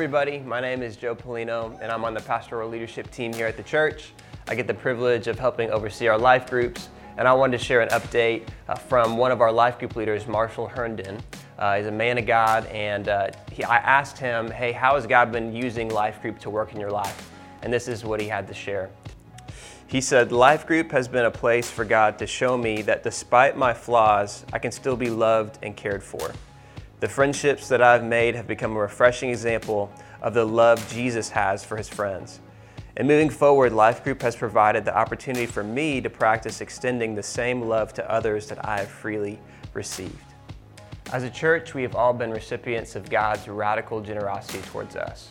Everybody. My name is Joe Polino, and I'm on the pastoral leadership team here at the church. I get the privilege of helping oversee our life groups, and I wanted to share an update uh, from one of our life group leaders, Marshall Herndon. Uh, he's a man of God, and uh, he, I asked him, Hey, how has God been using life group to work in your life? And this is what he had to share. He said, Life group has been a place for God to show me that despite my flaws, I can still be loved and cared for. The friendships that I've made have become a refreshing example of the love Jesus has for his friends. And moving forward, Life Group has provided the opportunity for me to practice extending the same love to others that I have freely received. As a church, we have all been recipients of God's radical generosity towards us.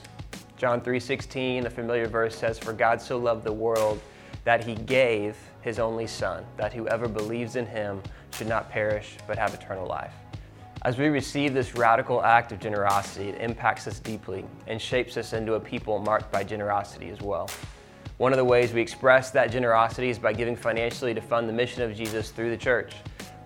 John 3:16, a familiar verse says, "For God so loved the world that he gave his only son, that whoever believes in him should not perish but have eternal life." As we receive this radical act of generosity, it impacts us deeply and shapes us into a people marked by generosity as well. One of the ways we express that generosity is by giving financially to fund the mission of Jesus through the church.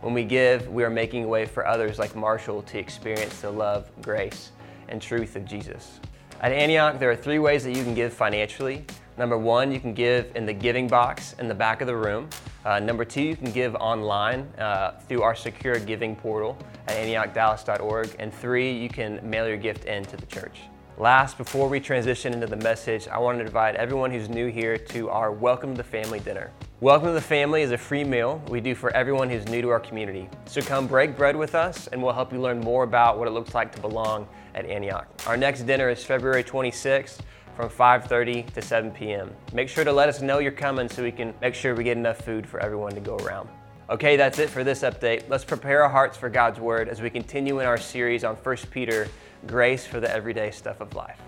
When we give, we are making a way for others like Marshall to experience the love, grace, and truth of Jesus. At Antioch, there are three ways that you can give financially. Number one, you can give in the giving box in the back of the room. Uh, number two, you can give online uh, through our secure giving portal at antiochdallas.org. And three, you can mail your gift in to the church. Last, before we transition into the message, I want to invite everyone who's new here to our Welcome to the Family dinner. Welcome to the Family is a free meal we do for everyone who's new to our community. So come break bread with us, and we'll help you learn more about what it looks like to belong at Antioch. Our next dinner is February 26th from 5.30 to 7 p.m. Make sure to let us know you're coming so we can make sure we get enough food for everyone to go around. Okay, that's it for this update. Let's prepare our hearts for God's Word as we continue in our series on 1 Peter, Grace for the Everyday Stuff of Life.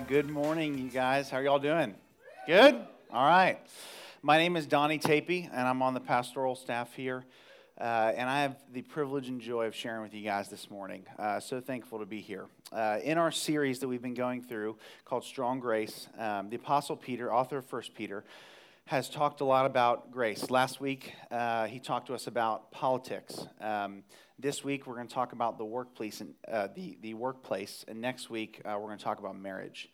Right, good morning, you guys. How are y'all doing? Good? All right. My name is Donnie Tapey, and I'm on the pastoral staff here. Uh, and I have the privilege and joy of sharing with you guys this morning. Uh, so thankful to be here. Uh, in our series that we've been going through called Strong Grace, um, the Apostle Peter, author of 1 Peter, has talked a lot about grace. Last week, uh, he talked to us about politics. Um, this week, we're going to talk about the workplace, and, uh, the, the workplace, and next week, uh, we're going to talk about marriage.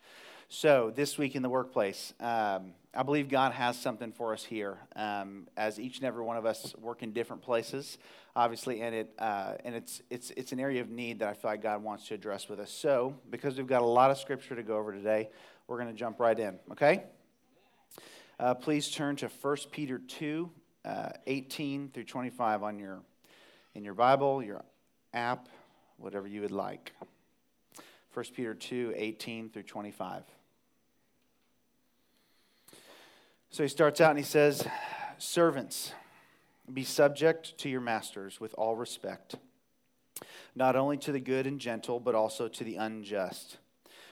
So, this week in the workplace, um, I believe God has something for us here. Um, as each and every one of us work in different places, obviously, and it uh, and it's it's it's an area of need that I feel like God wants to address with us. So, because we've got a lot of scripture to go over today, we're going to jump right in. Okay. Uh, please turn to 1 Peter 2, uh, 18 through 25 on your in your Bible, your app, whatever you would like. 1 Peter 2 18 through 25. So he starts out and he says, Servants, be subject to your masters with all respect, not only to the good and gentle, but also to the unjust.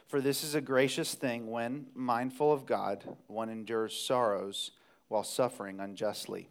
For this is a gracious thing when, mindful of God, one endures sorrows while suffering unjustly.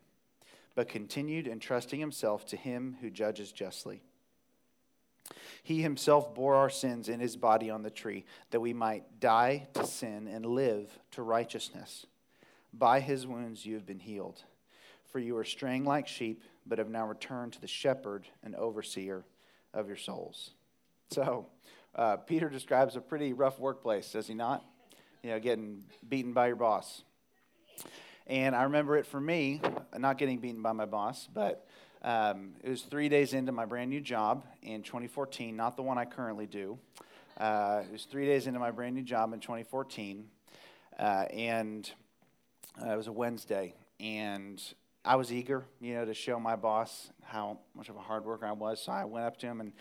but continued entrusting himself to him who judges justly. He himself bore our sins in his body on the tree, that we might die to sin and live to righteousness. By his wounds you have been healed. For you were straying like sheep, but have now returned to the shepherd and overseer of your souls. So, uh, Peter describes a pretty rough workplace, does he not? You know, getting beaten by your boss. And I remember it for me, not getting beaten by my boss, but um, it was three days into my brand new job in 2014, not the one I currently do. Uh, it was three days into my brand new job in 2014, uh, and uh, it was a Wednesday. And I was eager, you know, to show my boss how much of a hard worker I was. So I went up to him and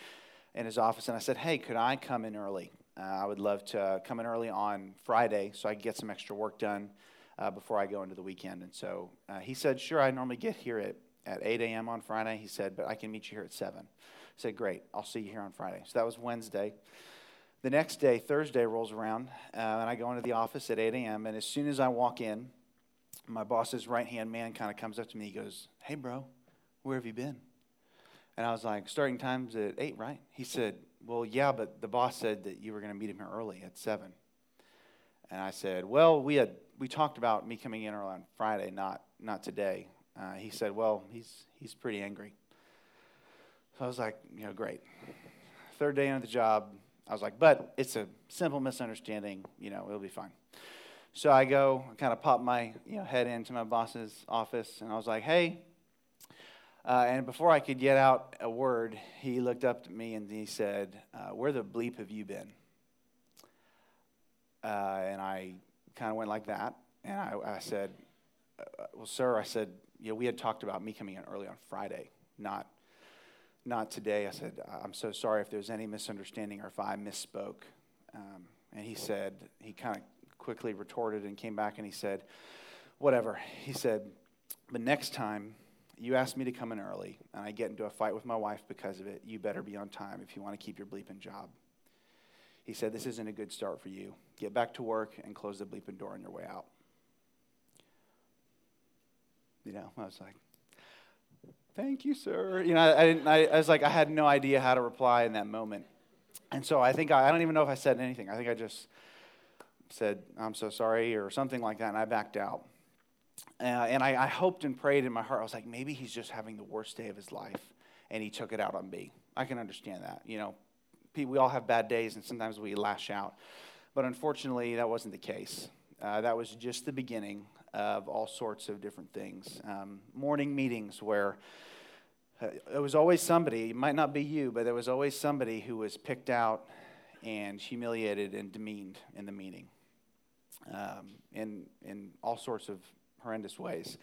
in his office and I said, "Hey, could I come in early? Uh, I would love to come in early on Friday so I could get some extra work done uh, before I go into the weekend." And so uh, he said, "Sure, I normally get here at at 8 a.m. on Friday." He said, "But I can meet you here at 7." I said, "Great, I'll see you here on Friday." So that was Wednesday. The next day, Thursday rolls around, uh, and I go into the office at 8 a.m. And as soon as I walk in, my boss's right hand man kind of comes up to me. He goes, Hey, bro, where have you been? And I was like, Starting time's at 8, right? He said, Well, yeah, but the boss said that you were going to meet him here early at 7. And I said, Well, we had we talked about me coming in early on Friday, not not today. Uh, he said, Well, he's he's pretty angry. So I was like, you know, great. Third day on the job, I was like, but it's a simple misunderstanding. You know, it'll be fine. So I go, kind of pop my you know, head into my boss's office, and I was like, hey. Uh, and before I could get out a word, he looked up at me and he said, uh, Where the bleep have you been? Uh, and I kind of went like that. And I, I said, uh, Well, sir, I said, know, we had talked about me coming in early on Friday, not, not today. I said, I'm so sorry if there's any misunderstanding or if I misspoke. Um, and he said, he kind of quickly retorted and came back and he said, Whatever. He said, But next time you ask me to come in early and I get into a fight with my wife because of it, you better be on time if you want to keep your bleeping job. He said, This isn't a good start for you. Get back to work and close the bleeping door on your way out. You know, I was like, Thank you, sir. You know, I, didn't, I, I was like, I had no idea how to reply in that moment. And so I think I, I don't even know if I said anything. I think I just said, I'm so sorry, or something like that, and I backed out. Uh, and I, I, hoped and prayed in my heart. I was like, maybe he's just having the worst day of his life, and he took it out on me. I can understand that. You know, we all have bad days, and sometimes we lash out. But unfortunately, that wasn't the case. Uh, that was just the beginning of all sorts of different things. Um, morning meetings where uh, it was always somebody, it might not be you, but there was always somebody who was picked out and humiliated and demeaned in the meeting um, in, in all sorts of horrendous ways.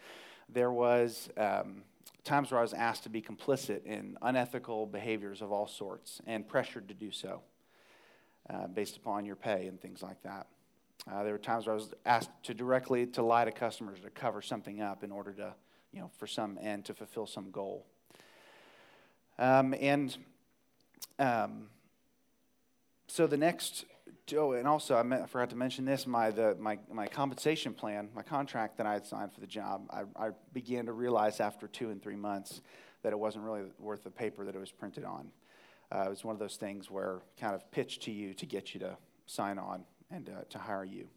There was um, times where I was asked to be complicit in unethical behaviors of all sorts and pressured to do so uh, based upon your pay and things like that. Uh, there were times where I was asked to directly to lie to customers to cover something up in order to, you know, for some end to fulfill some goal. Um, and um, so the next oh, and also I, I, forgot to mention this: my the my my compensation plan, my contract that I had signed for the job. I, I began to realize after two and three months that it wasn't really worth the paper that it was printed on. Uh, it was one of those things where kind of pitched to you to get you to sign on and uh, to hire you.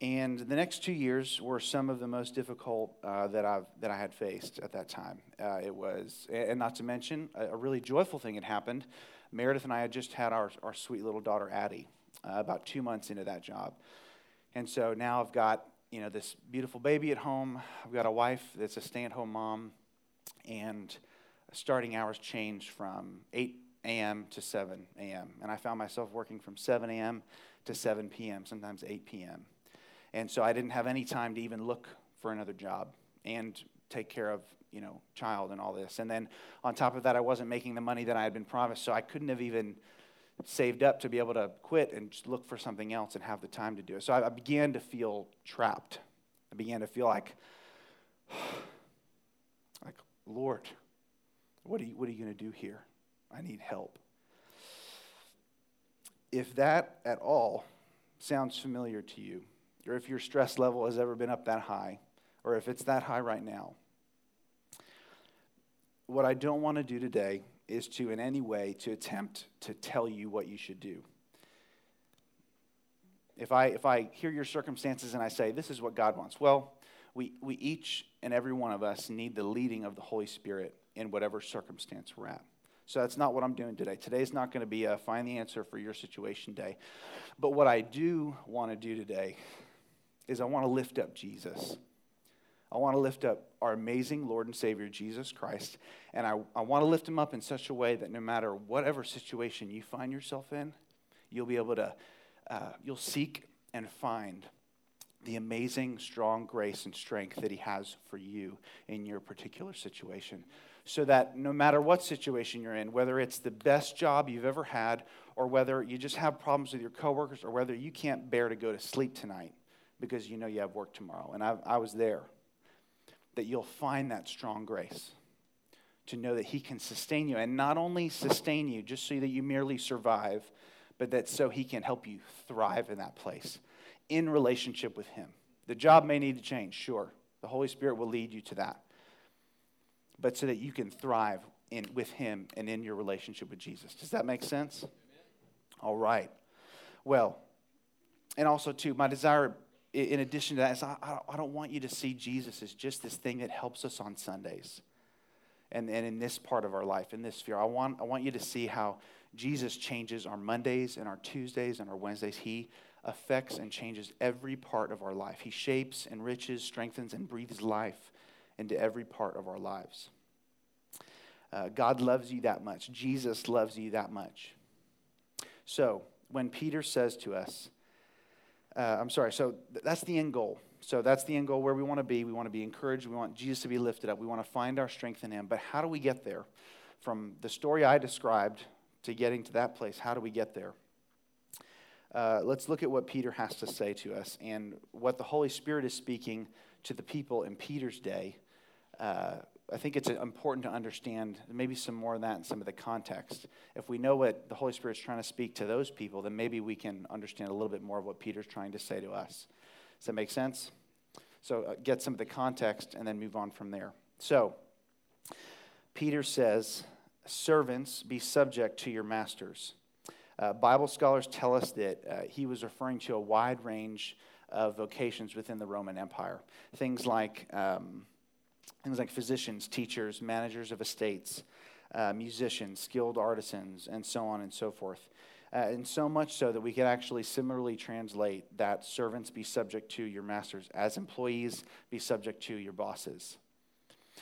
And the next two years were some of the most difficult uh, that I've that I had faced at that time. Uh, it was, and not to mention, a, a really joyful thing had happened. Meredith and I had just had our, our sweet little daughter, Addie, uh, about two months into that job. And so now I've got, you know, this beautiful baby at home. I've got a wife that's a stay-at-home mom. And starting hours changed from 8 a.m. to 7 a.m. And I found myself working from 7 a.m. to 7 p.m., sometimes 8 p.m. And so I didn't have any time to even look for another job and take care of you know, child and all this. And then on top of that, I wasn't making the money that I had been promised, so I couldn't have even saved up to be able to quit and just look for something else and have the time to do it. So I, I began to feel trapped. I began to feel like, like, Lord, what are you, what are you going to do here? I need help. If that at all sounds familiar to you, or if your stress level has ever been up that high, or if it's that high right now, what I don't want to do today is to, in any way, to attempt to tell you what you should do. If I, if I hear your circumstances and I say, this is what God wants, well, we, we each and every one of us need the leading of the Holy Spirit in whatever circumstance we're at. So that's not what I'm doing today. Today's not going to be a find the answer for your situation day. But what I do want to do today is I want to lift up Jesus. I want to lift up our amazing Lord and Savior, Jesus Christ. And I, I want to lift him up in such a way that no matter whatever situation you find yourself in, you'll be able to, uh, you'll seek and find the amazing, strong grace and strength that He has for you in your particular situation. So that no matter what situation you're in, whether it's the best job you've ever had, or whether you just have problems with your coworkers, or whether you can't bear to go to sleep tonight because you know you have work tomorrow, and I, I was there, that you'll find that strong grace to know that He can sustain you, and not only sustain you just so that you merely survive, but that so He can help you thrive in that place in relationship with Him. The job may need to change, sure. The Holy Spirit will lead you to that. But so that you can thrive in, with Him and in your relationship with Jesus. Does that make sense? All right. Well, and also, too, my desire, in addition to that, is I, I don't want you to see Jesus as just this thing that helps us on Sundays and, and in this part of our life, in this sphere. I want, I want you to see how Jesus changes our Mondays and our Tuesdays and our Wednesdays. He affects and changes every part of our life. He shapes, enriches, strengthens, and breathes life into every part of our lives. Uh, God loves you that much. Jesus loves you that much. So, when Peter says to us, uh, I'm sorry, so th- that's the end goal. So, that's the end goal where we want to be. We want to be encouraged. We want Jesus to be lifted up. We want to find our strength in Him. But how do we get there? From the story I described to getting to that place, how do we get there? uh, let's look at what Peter has to say to us and what the Holy Spirit is speaking to the people in Peter's day. Uh, I think it's important to understand maybe some more of that in some of the context. If we know what the Holy Spirit's trying to speak to those people, then maybe we can understand a little bit more of what Peter's trying to say to us. Does that make sense? So, uh, get some of the context and then move on from there. So, Peter says, Servants, be subject to your masters uh, Bible scholars tell us that uh, he was referring to a wide range of vocations within the Roman Empire. Things like, um, things like physicians, teachers, managers of estates, uh, musicians, skilled artisans, and so on and so forth. Uh, and so much so that we could actually similarly translate that servants be subject to your masters, as employees be subject to your bosses.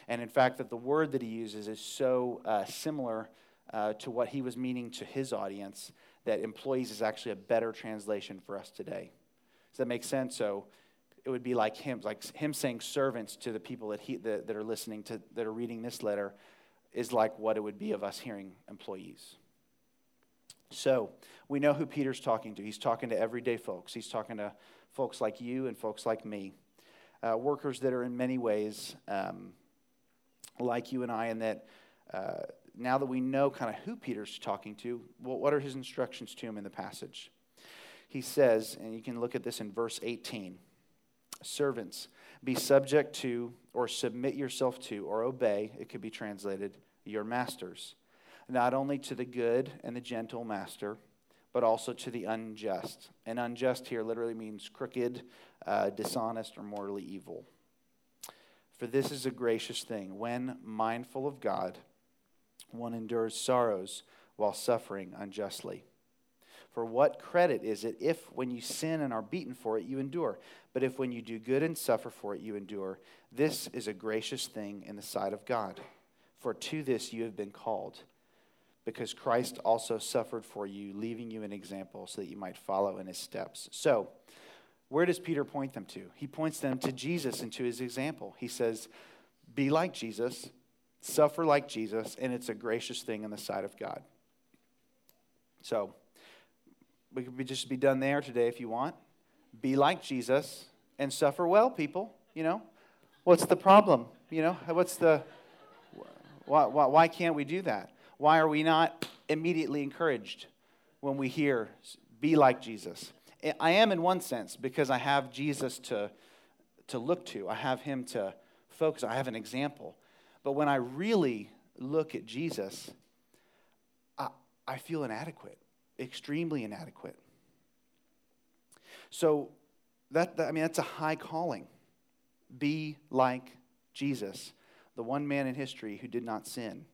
And in fact, that the word that he uses is so uh, similar uh, to what he was meaning to his audience that employees is actually a better translation for us today. Does that make sense? So it would be like him, like him saying servants to the people that, he, that, that are listening to, that are reading this letter, is like what it would be of us hearing employees. So we know who Peter's talking to. He's talking to everyday folks. He's talking to folks like you and folks like me, uh, workers that are in many ways um, like you and I, and that uh, now that we know kind of who Peter's talking to, well, what are his instructions to him in the passage? He says, and you can look at this in verse 18 Servants, be subject to, or submit yourself to, or obey, it could be translated, your masters, not only to the good and the gentle master, but also to the unjust. And unjust here literally means crooked, uh, dishonest, or morally evil. For this is a gracious thing when mindful of God one endures sorrows while suffering unjustly. For what credit is it if, when you sin and are beaten for it, you endure? But if, when you do good and suffer for it, you endure, this is a gracious thing in the sight of God. For to this you have been called, because Christ also suffered for you, leaving you an example so that you might follow in his steps. So, where does Peter point them to? He points them to Jesus and to his example. He says, Be like Jesus, suffer like Jesus, and it's a gracious thing in the sight of God. So, we could just be done there today if you want. Be like Jesus and suffer well, people. You know, what's the problem? You know, what's the why, why, why can't we do that? Why are we not immediately encouraged when we hear be like Jesus? I am in one sense because I have Jesus to, to look to. I have him to focus. I have an example. But when I really look at Jesus, I, I feel inadequate, extremely inadequate. So that, that, I mean, that's a high calling. Be like Jesus, the one man in history who did not sin.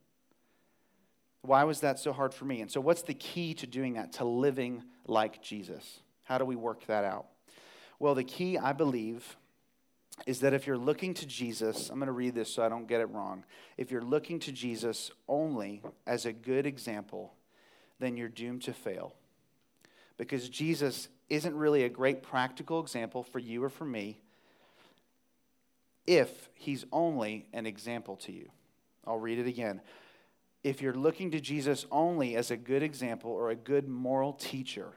Why was that so hard for me? And so, what's the key to doing that, to living like Jesus? How do we work that out? Well, the key, I believe, is that if you're looking to Jesus, I'm going to read this so I don't get it wrong. If you're looking to Jesus only as a good example, then you're doomed to fail. Because Jesus isn't really a great practical example for you or for me if he's only an example to you. I'll read it again. If you're looking to Jesus only as a good example or a good moral teacher,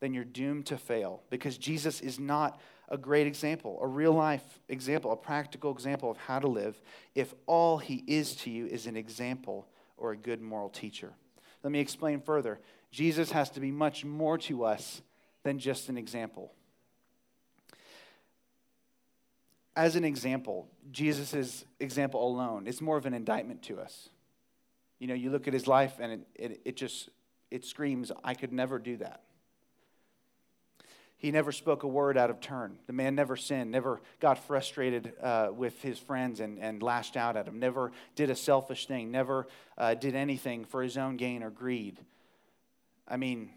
then you're doomed to fail because Jesus is not a great example, a real life example, a practical example of how to live if all he is to you is an example or a good moral teacher. Let me explain further. Jesus has to be much more to us than just an example. As an example, Jesus' example alone is more of an indictment to us. You know, you look at his life and it, it, it just, it screams, I could never do that. He never spoke a word out of turn. The man never sinned, never got frustrated uh, with his friends and, and lashed out at them, never did a selfish thing, never uh, did anything for his own gain or greed. I mean,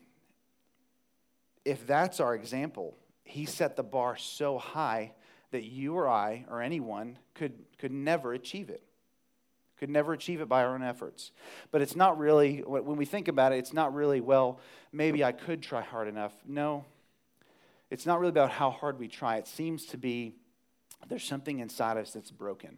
if that's our example, he set the bar so high that you or I or anyone could, could never achieve it. Could never achieve it by our own efforts. But it's not really, when we think about it, it's not really, well, maybe I could try hard enough. No, it's not really about how hard we try. It seems to be there's something inside us that's broken,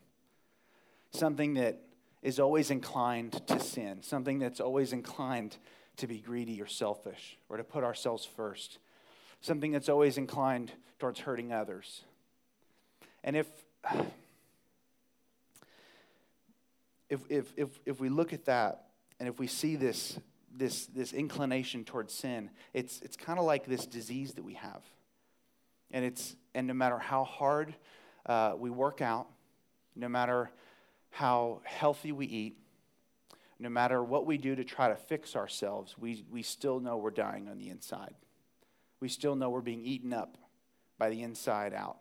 something that is always inclined to sin, something that's always inclined to be greedy or selfish or to put ourselves first, something that's always inclined towards hurting others. And if, if, if, if, if we look at that and if we see this, this, this inclination towards sin, it's, it's kind of like this disease that we have. And, it's, and no matter how hard uh, we work out, no matter how healthy we eat, no matter what we do to try to fix ourselves, we, we still know we're dying on the inside. We still know we're being eaten up by the inside out.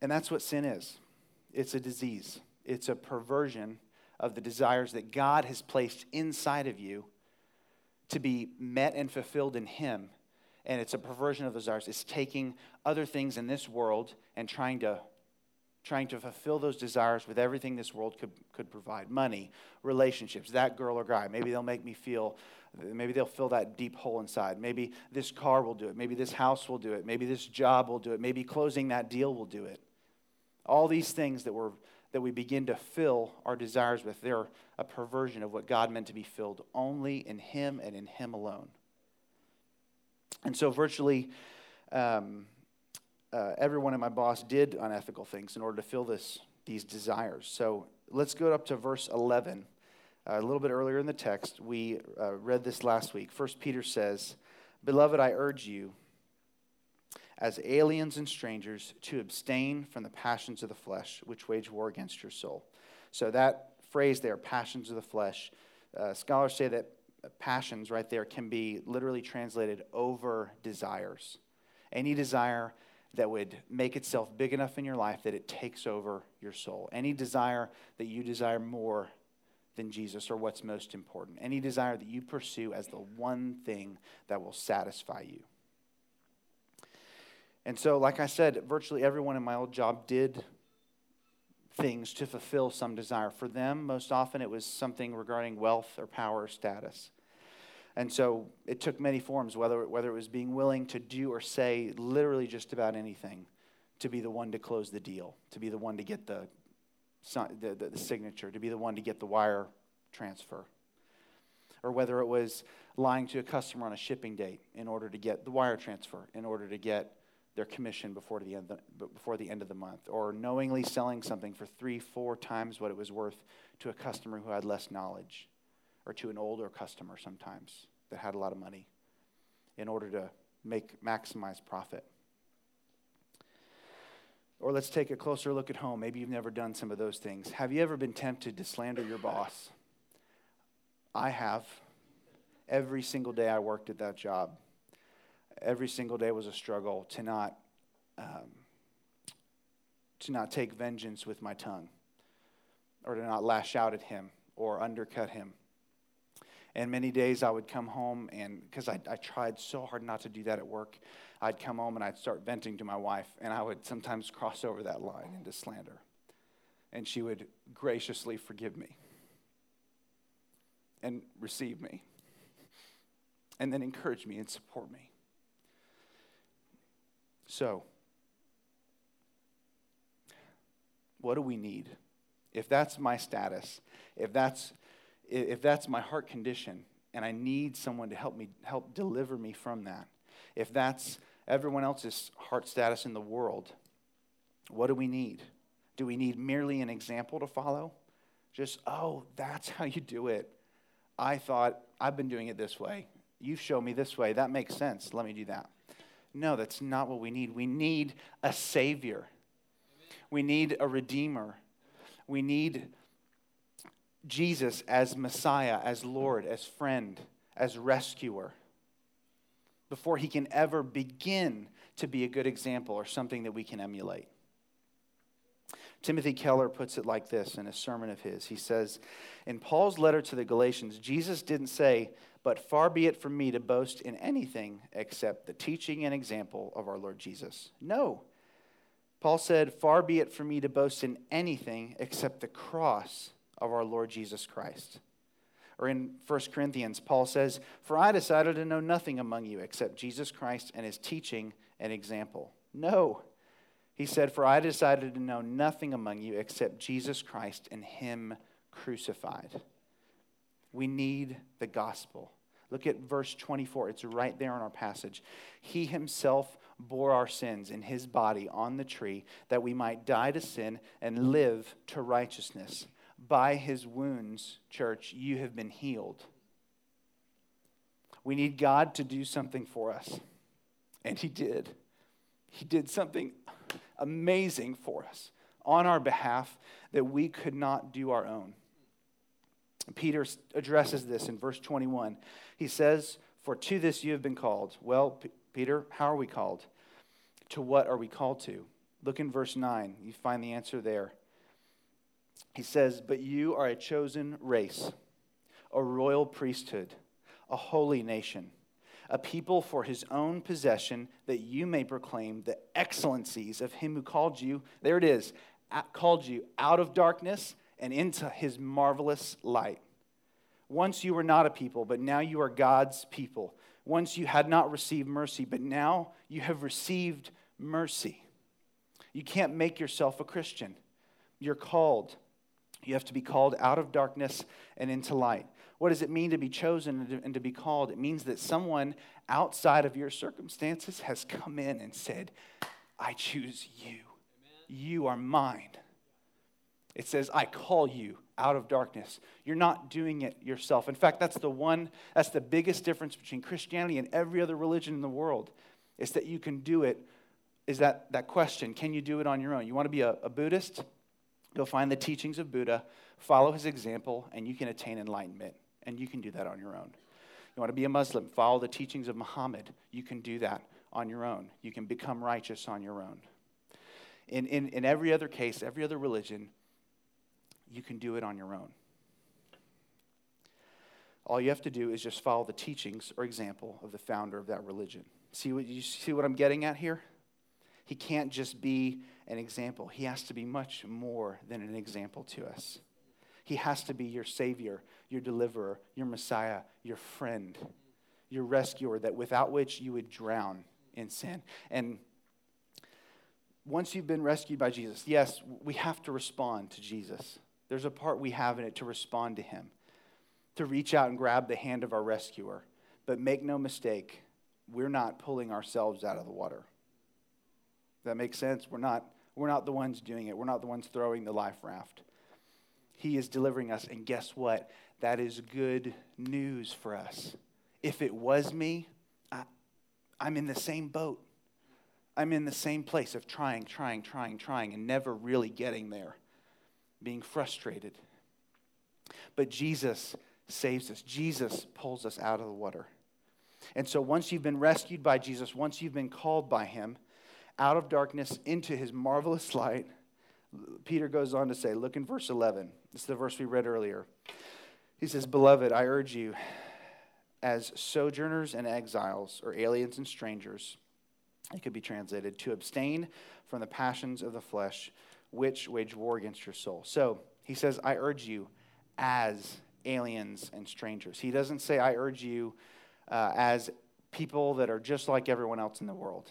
And that's what sin is it's a disease, it's a perversion of the desires that God has placed inside of you to be met and fulfilled in Him. And it's a perversion of those desires. It's taking other things in this world and trying to trying to fulfill those desires with everything this world could, could provide. Money relationships that girl or guy. Maybe they'll make me feel maybe they'll fill that deep hole inside. Maybe this car will do it. Maybe this house will do it. Maybe this job will do it. Maybe closing that deal will do it. All these things that we're that we begin to fill our desires with they're a perversion of what god meant to be filled only in him and in him alone and so, virtually um, uh, everyone in my boss did unethical things in order to fill this, these desires. So, let's go up to verse 11. Uh, a little bit earlier in the text, we uh, read this last week. First Peter says, Beloved, I urge you, as aliens and strangers, to abstain from the passions of the flesh, which wage war against your soul. So, that phrase there, passions of the flesh, uh, scholars say that passions right there can be literally translated over desires. Any desire that would make itself big enough in your life that it takes over your soul. Any desire that you desire more than Jesus or what's most important. Any desire that you pursue as the one thing that will satisfy you. And so, like I said, virtually everyone in my old job did things to fulfill some desire. For them, most often it was something regarding wealth or power or status. And so it took many forms, whether, whether it was being willing to do or say literally just about anything to be the one to close the deal, to be the one to get the, the, the, the signature, to be the one to get the wire transfer. Or whether it was lying to a customer on a shipping date in order to get the wire transfer, in order to get their commission before the, end, before the end of the month, or knowingly selling something for three, four times what it was worth to a customer who had less knowledge, or to an older customer sometimes that had a lot of money in order to make maximize profit. Or let's take a closer look at home. Maybe you've never done some of those things. Have you ever been tempted to slander your boss? I have. Every single day I worked at that job every single day was a struggle to not um, to not take vengeance with my tongue or to not lash out at him or undercut him and many days i would come home and because I, I tried so hard not to do that at work i'd come home and i'd start venting to my wife and i would sometimes cross over that line into slander and she would graciously forgive me and receive me and then encourage me and support me. So, what do we need? If that's my status, if that's if that's my heart condition and I need someone to help me help deliver me from that. If that's everyone else's heart status in the world, what do we need? Do we need merely an example to follow? Just, oh, that's how you do it. I thought I've been doing it this way. You show me this way. That makes sense. Let me do that. No, that's not what we need. We need a Savior. We need a Redeemer. We need Jesus as Messiah, as Lord, as friend, as rescuer before he can ever begin to be a good example or something that we can emulate. Timothy Keller puts it like this in a sermon of his. He says, In Paul's letter to the Galatians, Jesus didn't say, But far be it from me to boast in anything except the teaching and example of our Lord Jesus. No. Paul said, Far be it from me to boast in anything except the cross of our Lord Jesus Christ. Or in 1 Corinthians, Paul says, For I decided to know nothing among you except Jesus Christ and his teaching and example. No. He said, For I decided to know nothing among you except Jesus Christ and him crucified. We need the gospel. Look at verse 24. It's right there in our passage. He himself bore our sins in his body on the tree that we might die to sin and live to righteousness. By his wounds, church, you have been healed. We need God to do something for us. And he did. He did something amazing for us on our behalf that we could not do our own. Peter addresses this in verse 21. He says, For to this you have been called. Well, P- Peter, how are we called? To what are we called to? Look in verse 9. You find the answer there. He says, But you are a chosen race, a royal priesthood, a holy nation, a people for his own possession, that you may proclaim the excellencies of him who called you. There it is, called you out of darkness and into his marvelous light. Once you were not a people, but now you are God's people. Once you had not received mercy, but now you have received mercy. You can't make yourself a Christian. You're called. You have to be called out of darkness and into light. What does it mean to be chosen and to, be called? It means that someone outside of your circumstances has come in and said, I choose you. You are mine. It says, I call you out of darkness. You're not doing it yourself. In fact, that's the one, that's the biggest difference between Christianity and every other religion in the world, is that you can do it. Is that, that question, can you do it on your own? You want to be a, a Buddhist? Go find the teachings of Buddha, follow his example, and you can attain enlightenment. And you can do that on your own. You want to be a Muslim, follow the teachings of Muhammad. You can do that on your own. You can become righteous on your own. In, in, in every other case, every other religion, you can do it on your own. All you have to do is just follow the teachings or example of the founder of that religion. See what you see what I'm getting at here? He can't just be an example. He has to be much more than an example to us. He has to be your Savior, your deliverer, your Messiah, your friend, your rescuer, that without which you would drown in sin. And once you've been rescued by Jesus, yes, we have to respond to Jesus. There's a part we have in it to respond to Him, to reach out and grab the hand of our rescuer. But make no mistake, we're not pulling ourselves out of the water. That makes sense? We're not, we're not the ones doing it. We're not the ones throwing the life raft. He is delivering us. And guess what? That is good news for us. If it was me, I, I'm in the same boat. I'm in the same place of trying, trying, trying, trying, and never really getting there, being frustrated. But Jesus saves us, Jesus pulls us out of the water. And so once you've been rescued by Jesus, once you've been called by Him, out of darkness into his marvelous light. Peter goes on to say, look in verse 11. This is the verse we read earlier. He says, Beloved, I urge you, as sojourners and exiles, or aliens and strangers, it could be translated, to abstain from the passions of the flesh, which wage war against your soul. So he says, I urge you as aliens and strangers. He doesn't say, I urge you uh, as people that are just like everyone else in the world.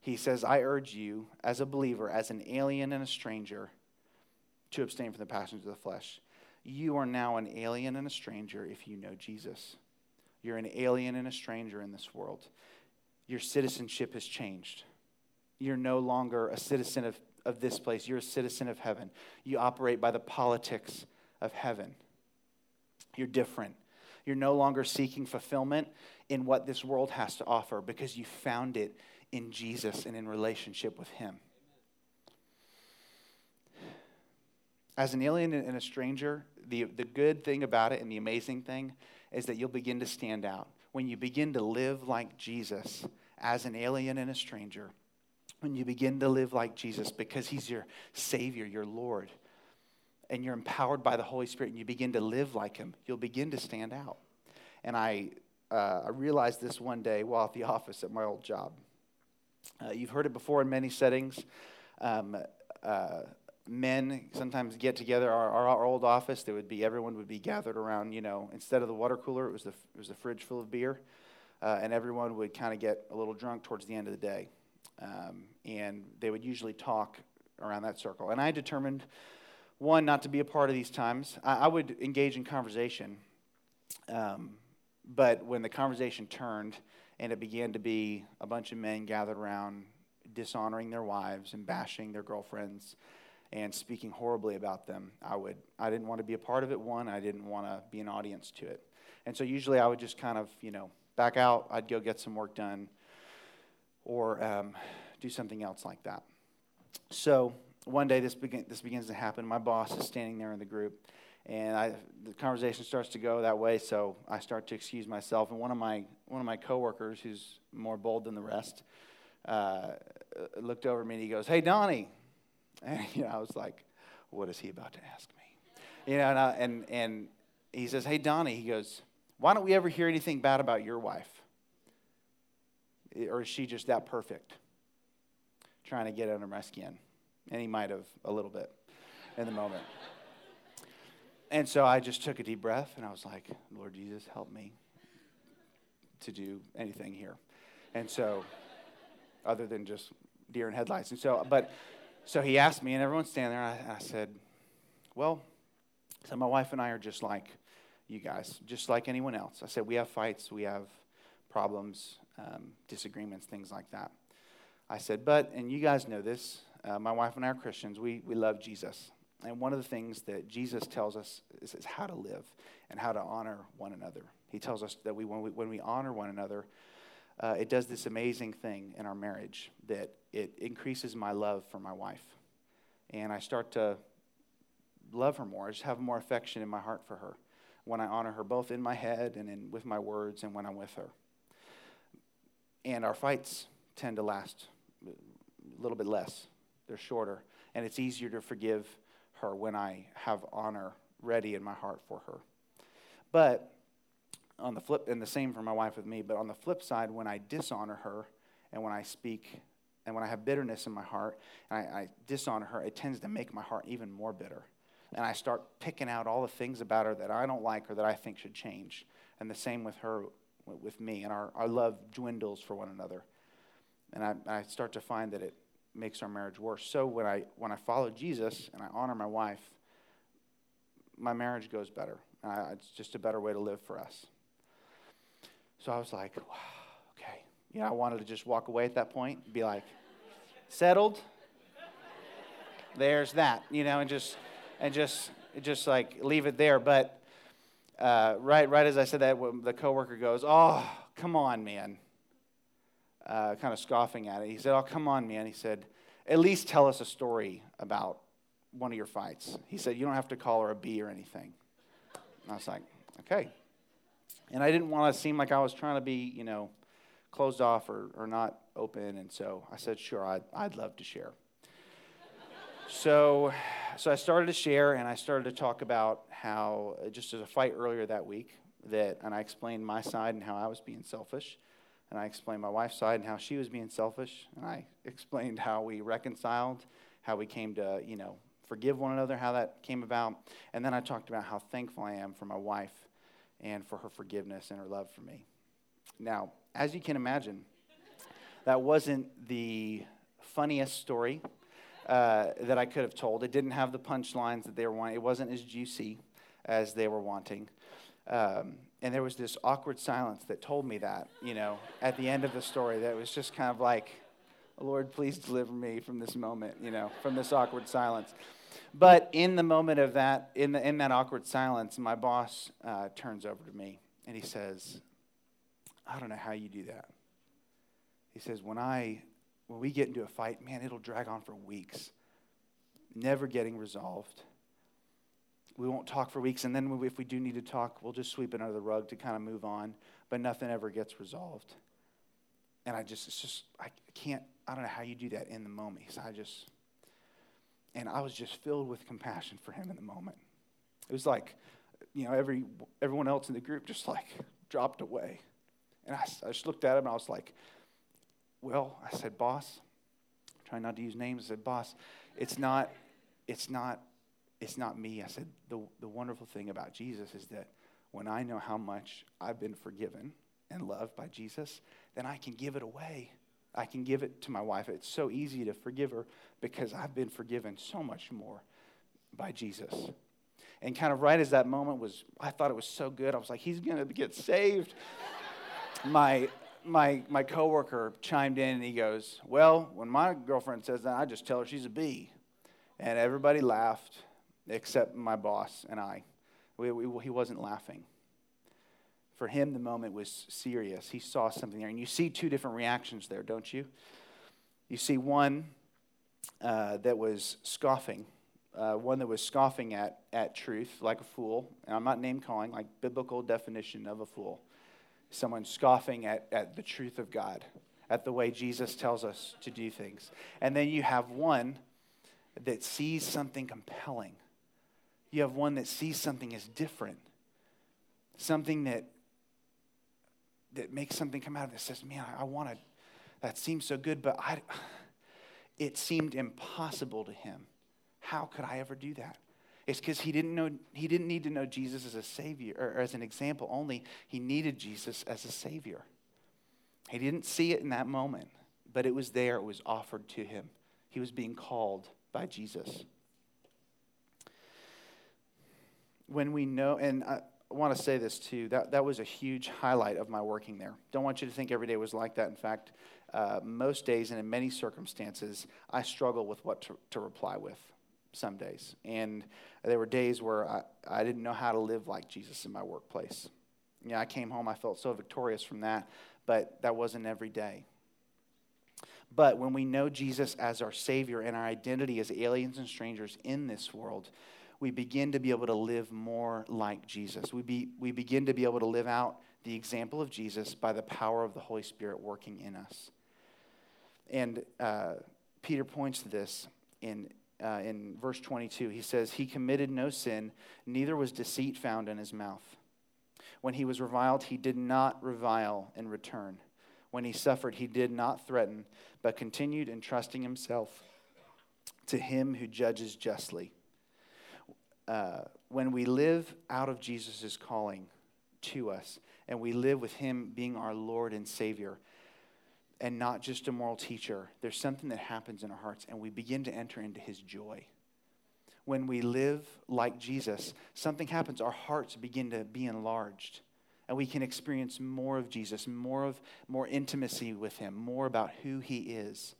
He says, I urge you, as a believer, as an alien and a stranger, to abstain from the passions of the flesh. You are now an alien and a stranger if you know Jesus. You're an alien and a stranger in this world. Your citizenship has changed. You're no longer a citizen of, of this place, you're a citizen of heaven. You operate by the politics of heaven. You're different. You're no longer seeking fulfillment in what this world has to offer because you found it in Jesus and in relationship with Him. As an alien and a stranger, the, the good thing about it and the amazing thing is that you'll begin to stand out. When you begin to live like Jesus as an alien and a stranger, when you begin to live like Jesus because He's your Savior, your Lord, and you're empowered by the Holy Spirit and you begin to live like Him, you'll begin to stand out. And I, uh, I realized this one day while at the office at my old job. Uh, you've heard it before in many settings. Um, uh, men sometimes get together. Our, our, old office, there would be everyone would be gathered around. You know, instead of the water cooler, it was the it was the fridge full of beer, uh, and everyone would kind of get a little drunk towards the end of the day, um, and they would usually talk around that circle. And I determined, one, not to be a part of these times. I, I would engage in conversation, um, but when the conversation turned and it began to be a bunch of men gathered around dishonoring their wives and bashing their girlfriends and speaking horribly about them. I would I didn't want to be a part of it one, I didn't want to be an audience to it. And so usually I would just kind of, you know, back out, I'd go get some work done or um, do something else like that. So one day this, begin, this begins to happen. My boss is standing there in the group, and I, the conversation starts to go that way. So I start to excuse myself, and one of my one of my coworkers, who's more bold than the rest, uh, looked over at me and he goes, "Hey, Donnie," and you know, I was like, "What is he about to ask me?" You know, and I, and, and he says, "Hey, Donnie," he goes, "Why don't we ever hear anything bad about your wife? Or is she just that perfect?" Trying to get under my skin, and he might have a little bit in the moment. And so I just took a deep breath and I was like, Lord Jesus, help me to do anything here. And so, other than just deer in headlights. And so, but, so he asked me, and everyone's standing there, I, I said, Well, so my wife and I are just like you guys, just like anyone else. I said, We have fights, we have problems, um, disagreements, things like that. I said, But, and you guys know this, uh, my wife and I are Christians, we, we love Jesus. And one of the things that Jesus tells us is, is how to live and how to honor one another. He tells us that we, when, we, when we honor one another, uh, it does this amazing thing in our marriage that it increases my love for my wife. And I start to love her more. I just have more affection in my heart for her when I honor her, both in my head and in, with my words and when I'm with her. And our fights tend to last a little bit less, they're shorter. And it's easier to forgive her when I have honor ready in my heart for her. But on the flip, and the same for my wife with me, but on the flip side, when I dishonor her and when I speak and when I have bitterness in my heart and I, I dishonor her, it tends to make my heart even more bitter. And I start picking out all the things about her that I don't like or that I think should change. And the same with her, with me. And our, our love dwindles for one another. And I, I start to find that it makes our marriage worse. So when I, when I follow Jesus and I honor my wife, my marriage goes better. Uh, it's just a better way to live for us. So I was like, wow, okay. You know, I wanted to just walk away at that point, be like, settled. There's that, you know, and just and just just like leave it there. But uh, right right as I said that, the coworker goes, "Oh, come on, man," uh, kind of scoffing at it. He said, "Oh, come on, man." He said, "At least tell us a story about one of your fights." He said, "You don't have to call her a B or anything." And I was like, "Okay." And I didn't want to seem like I was trying to be, you know, closed off or, or not open. And so I said, sure, I'd, I'd love to share. so, so I started to share and I started to talk about how, uh, just as a fight earlier that week, that, and I explained my side and how I was being selfish. And I explained my wife's side and how she was being selfish. And I explained how we reconciled, how we came to, you know, forgive one another, how that came about. And then I talked about how thankful I am for my wife and for her forgiveness and her love for me. Now, as you can imagine, that wasn't the funniest story uh, that I could have told. It didn't have the punchlines that they were wanting. It wasn't as juicy as they were wanting. Um, and there was this awkward silence that told me that, you know, at the end of the story, that was just kind of like, Lord, please deliver me from this moment, you know, from this awkward silence. But in the moment of that, in, the, in that awkward silence, my boss uh, turns over to me and he says, I don't know how you do that. He says, when I, when we get into a fight, man, it'll drag on for weeks, never getting resolved we won't talk for weeks. And then if we do need to talk, we'll just sweep it under the rug to kind of move on. But nothing ever gets resolved. And I just, it's just, I can't, I don't know how you do that in the moment. So I just, and I was just filled with compassion for him in the moment. It was like, you know, every, everyone else in the group just like dropped away. And I, I just looked at him and I was like, well, I said, boss, trying not to use names, I said, boss, it's not, it's not it's not me. I said, the, the wonderful thing about Jesus is that when I know how much I've been forgiven and loved by Jesus, then I can give it away. I can give it to my wife. It's so easy to forgive her because I've been forgiven so much more by Jesus. And kind of right as that moment was, I thought it was so good. I was like, he's going to get saved. my, my, my coworker chimed in and he goes, well, when my girlfriend says that, I just tell her she's a B. And everybody laughed except my boss and I. We, we, he wasn't laughing. For him, the moment was serious. He saw something there. And you see two different reactions there, don't you? You see one uh, that was scoffing, uh, one that was scoffing at, at truth like a fool. And I'm not name calling, like biblical definition of a fool. Someone scoffing at, at the truth of God, at the way Jesus tells us to do things. And then you have one that sees something compelling you have one that sees something as different, something that that makes something come out of this says, "Man, I, I want to." That seems so good, but I. It seemed impossible to him. How could I ever do that? It's because he didn't know. He didn't need to know Jesus as a savior or as an example only. He needed Jesus as a savior. He didn't see it in that moment, but it was there. It was offered to him. He was being called by Jesus when we know, and I want to say this too, that, that was a huge highlight of my working there. Don't want you to think every day was like that. In fact, uh, most days and in many circumstances, I struggle with what to, to reply with some days. And there were days where I, I didn't know how to live like Jesus in my workplace. You know, I came home, I felt so victorious from that, but that wasn't every day. But when we know Jesus as our Savior and our identity as aliens and strangers in this world, we begin to be able to live more like Jesus. We, be, we begin to be able to live out the example of Jesus by the power of the Holy Spirit working in us. And uh, Peter points to this in, uh, in verse 22. He says, He committed no sin, neither was deceit found in his mouth. When he was reviled, he did not revile in return. When he suffered, he did not threaten, but continued entrusting himself to him who judges justly uh, when we live out of Jesus' calling to us and we live with Him being our Lord and Savior and not just a moral teacher, there's something that happens in our hearts and we begin to enter into His joy. When we live like Jesus, something happens. Our hearts begin to be enlarged and we can experience more of Jesus, more of more intimacy with him, more about who he is.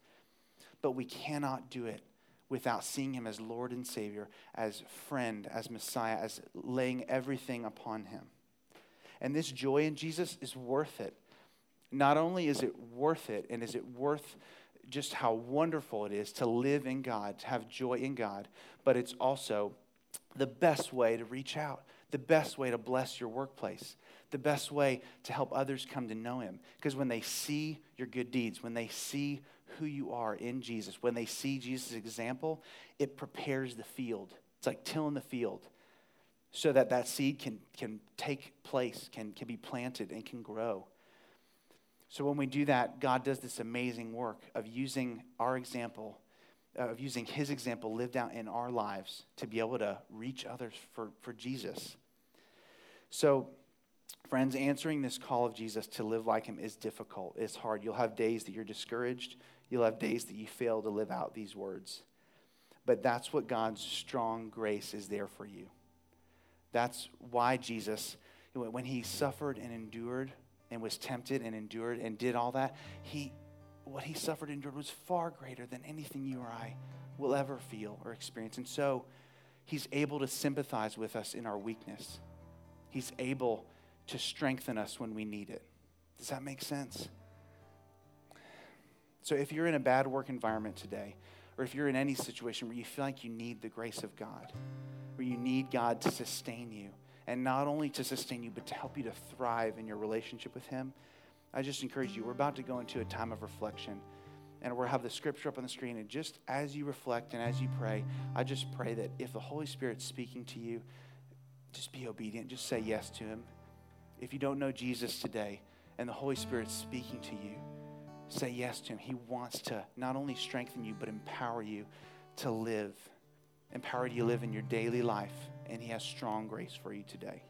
But we cannot do it without seeing him as Lord and Savior, as friend, as Messiah, as laying everything upon him. And this joy in Jesus is worth it. Not only is it worth it, and is it worth just how wonderful it is to live in God, to have joy in God, but it's also the best way to reach out, the best way to bless your workplace, the best way to help others come to know Him. Because when they see your good deeds, when they see who you are in Jesus, when they see Jesus' example, it prepares the field. It's like tilling the field so that that seed can, can take place, can, can be planted, and can grow. So when we do that, God does this amazing work of using our example, of using His example lived out in our lives to be able to reach others for, for Jesus. So Friends, answering this call of Jesus to live like him is difficult. It's hard. You'll have days that you're discouraged. You'll have days that you fail to live out these words. But that's what God's strong grace is there for you. That's why Jesus, when he suffered and endured and was tempted and endured and did all that, he, what he suffered and endured was far greater than anything you or I will ever feel or experience. And so he's able to sympathize with us in our weakness. He's able to strengthen us when we need it. Does that make sense? So if you're in a bad work environment today, or if you're in any situation where you feel like you need the grace of God, where you need God to sustain you, and not only to sustain you, but to help you to thrive in your relationship with Him, I just encourage you. We're about to go into a time of reflection, and we'll have the scripture up on the screen. And just as you reflect and as you pray, I just pray that if the Holy Spirit's speaking to you, just be obedient. Just say yes to Him. If you don't know Jesus today and the Holy Spirit's speaking to you, say yes to Him. He wants to not only strengthen you, but empower you to live, empower you to live in your daily life. And He has strong grace for you today.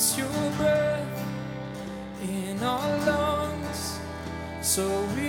It's your breath in our lungs, so we.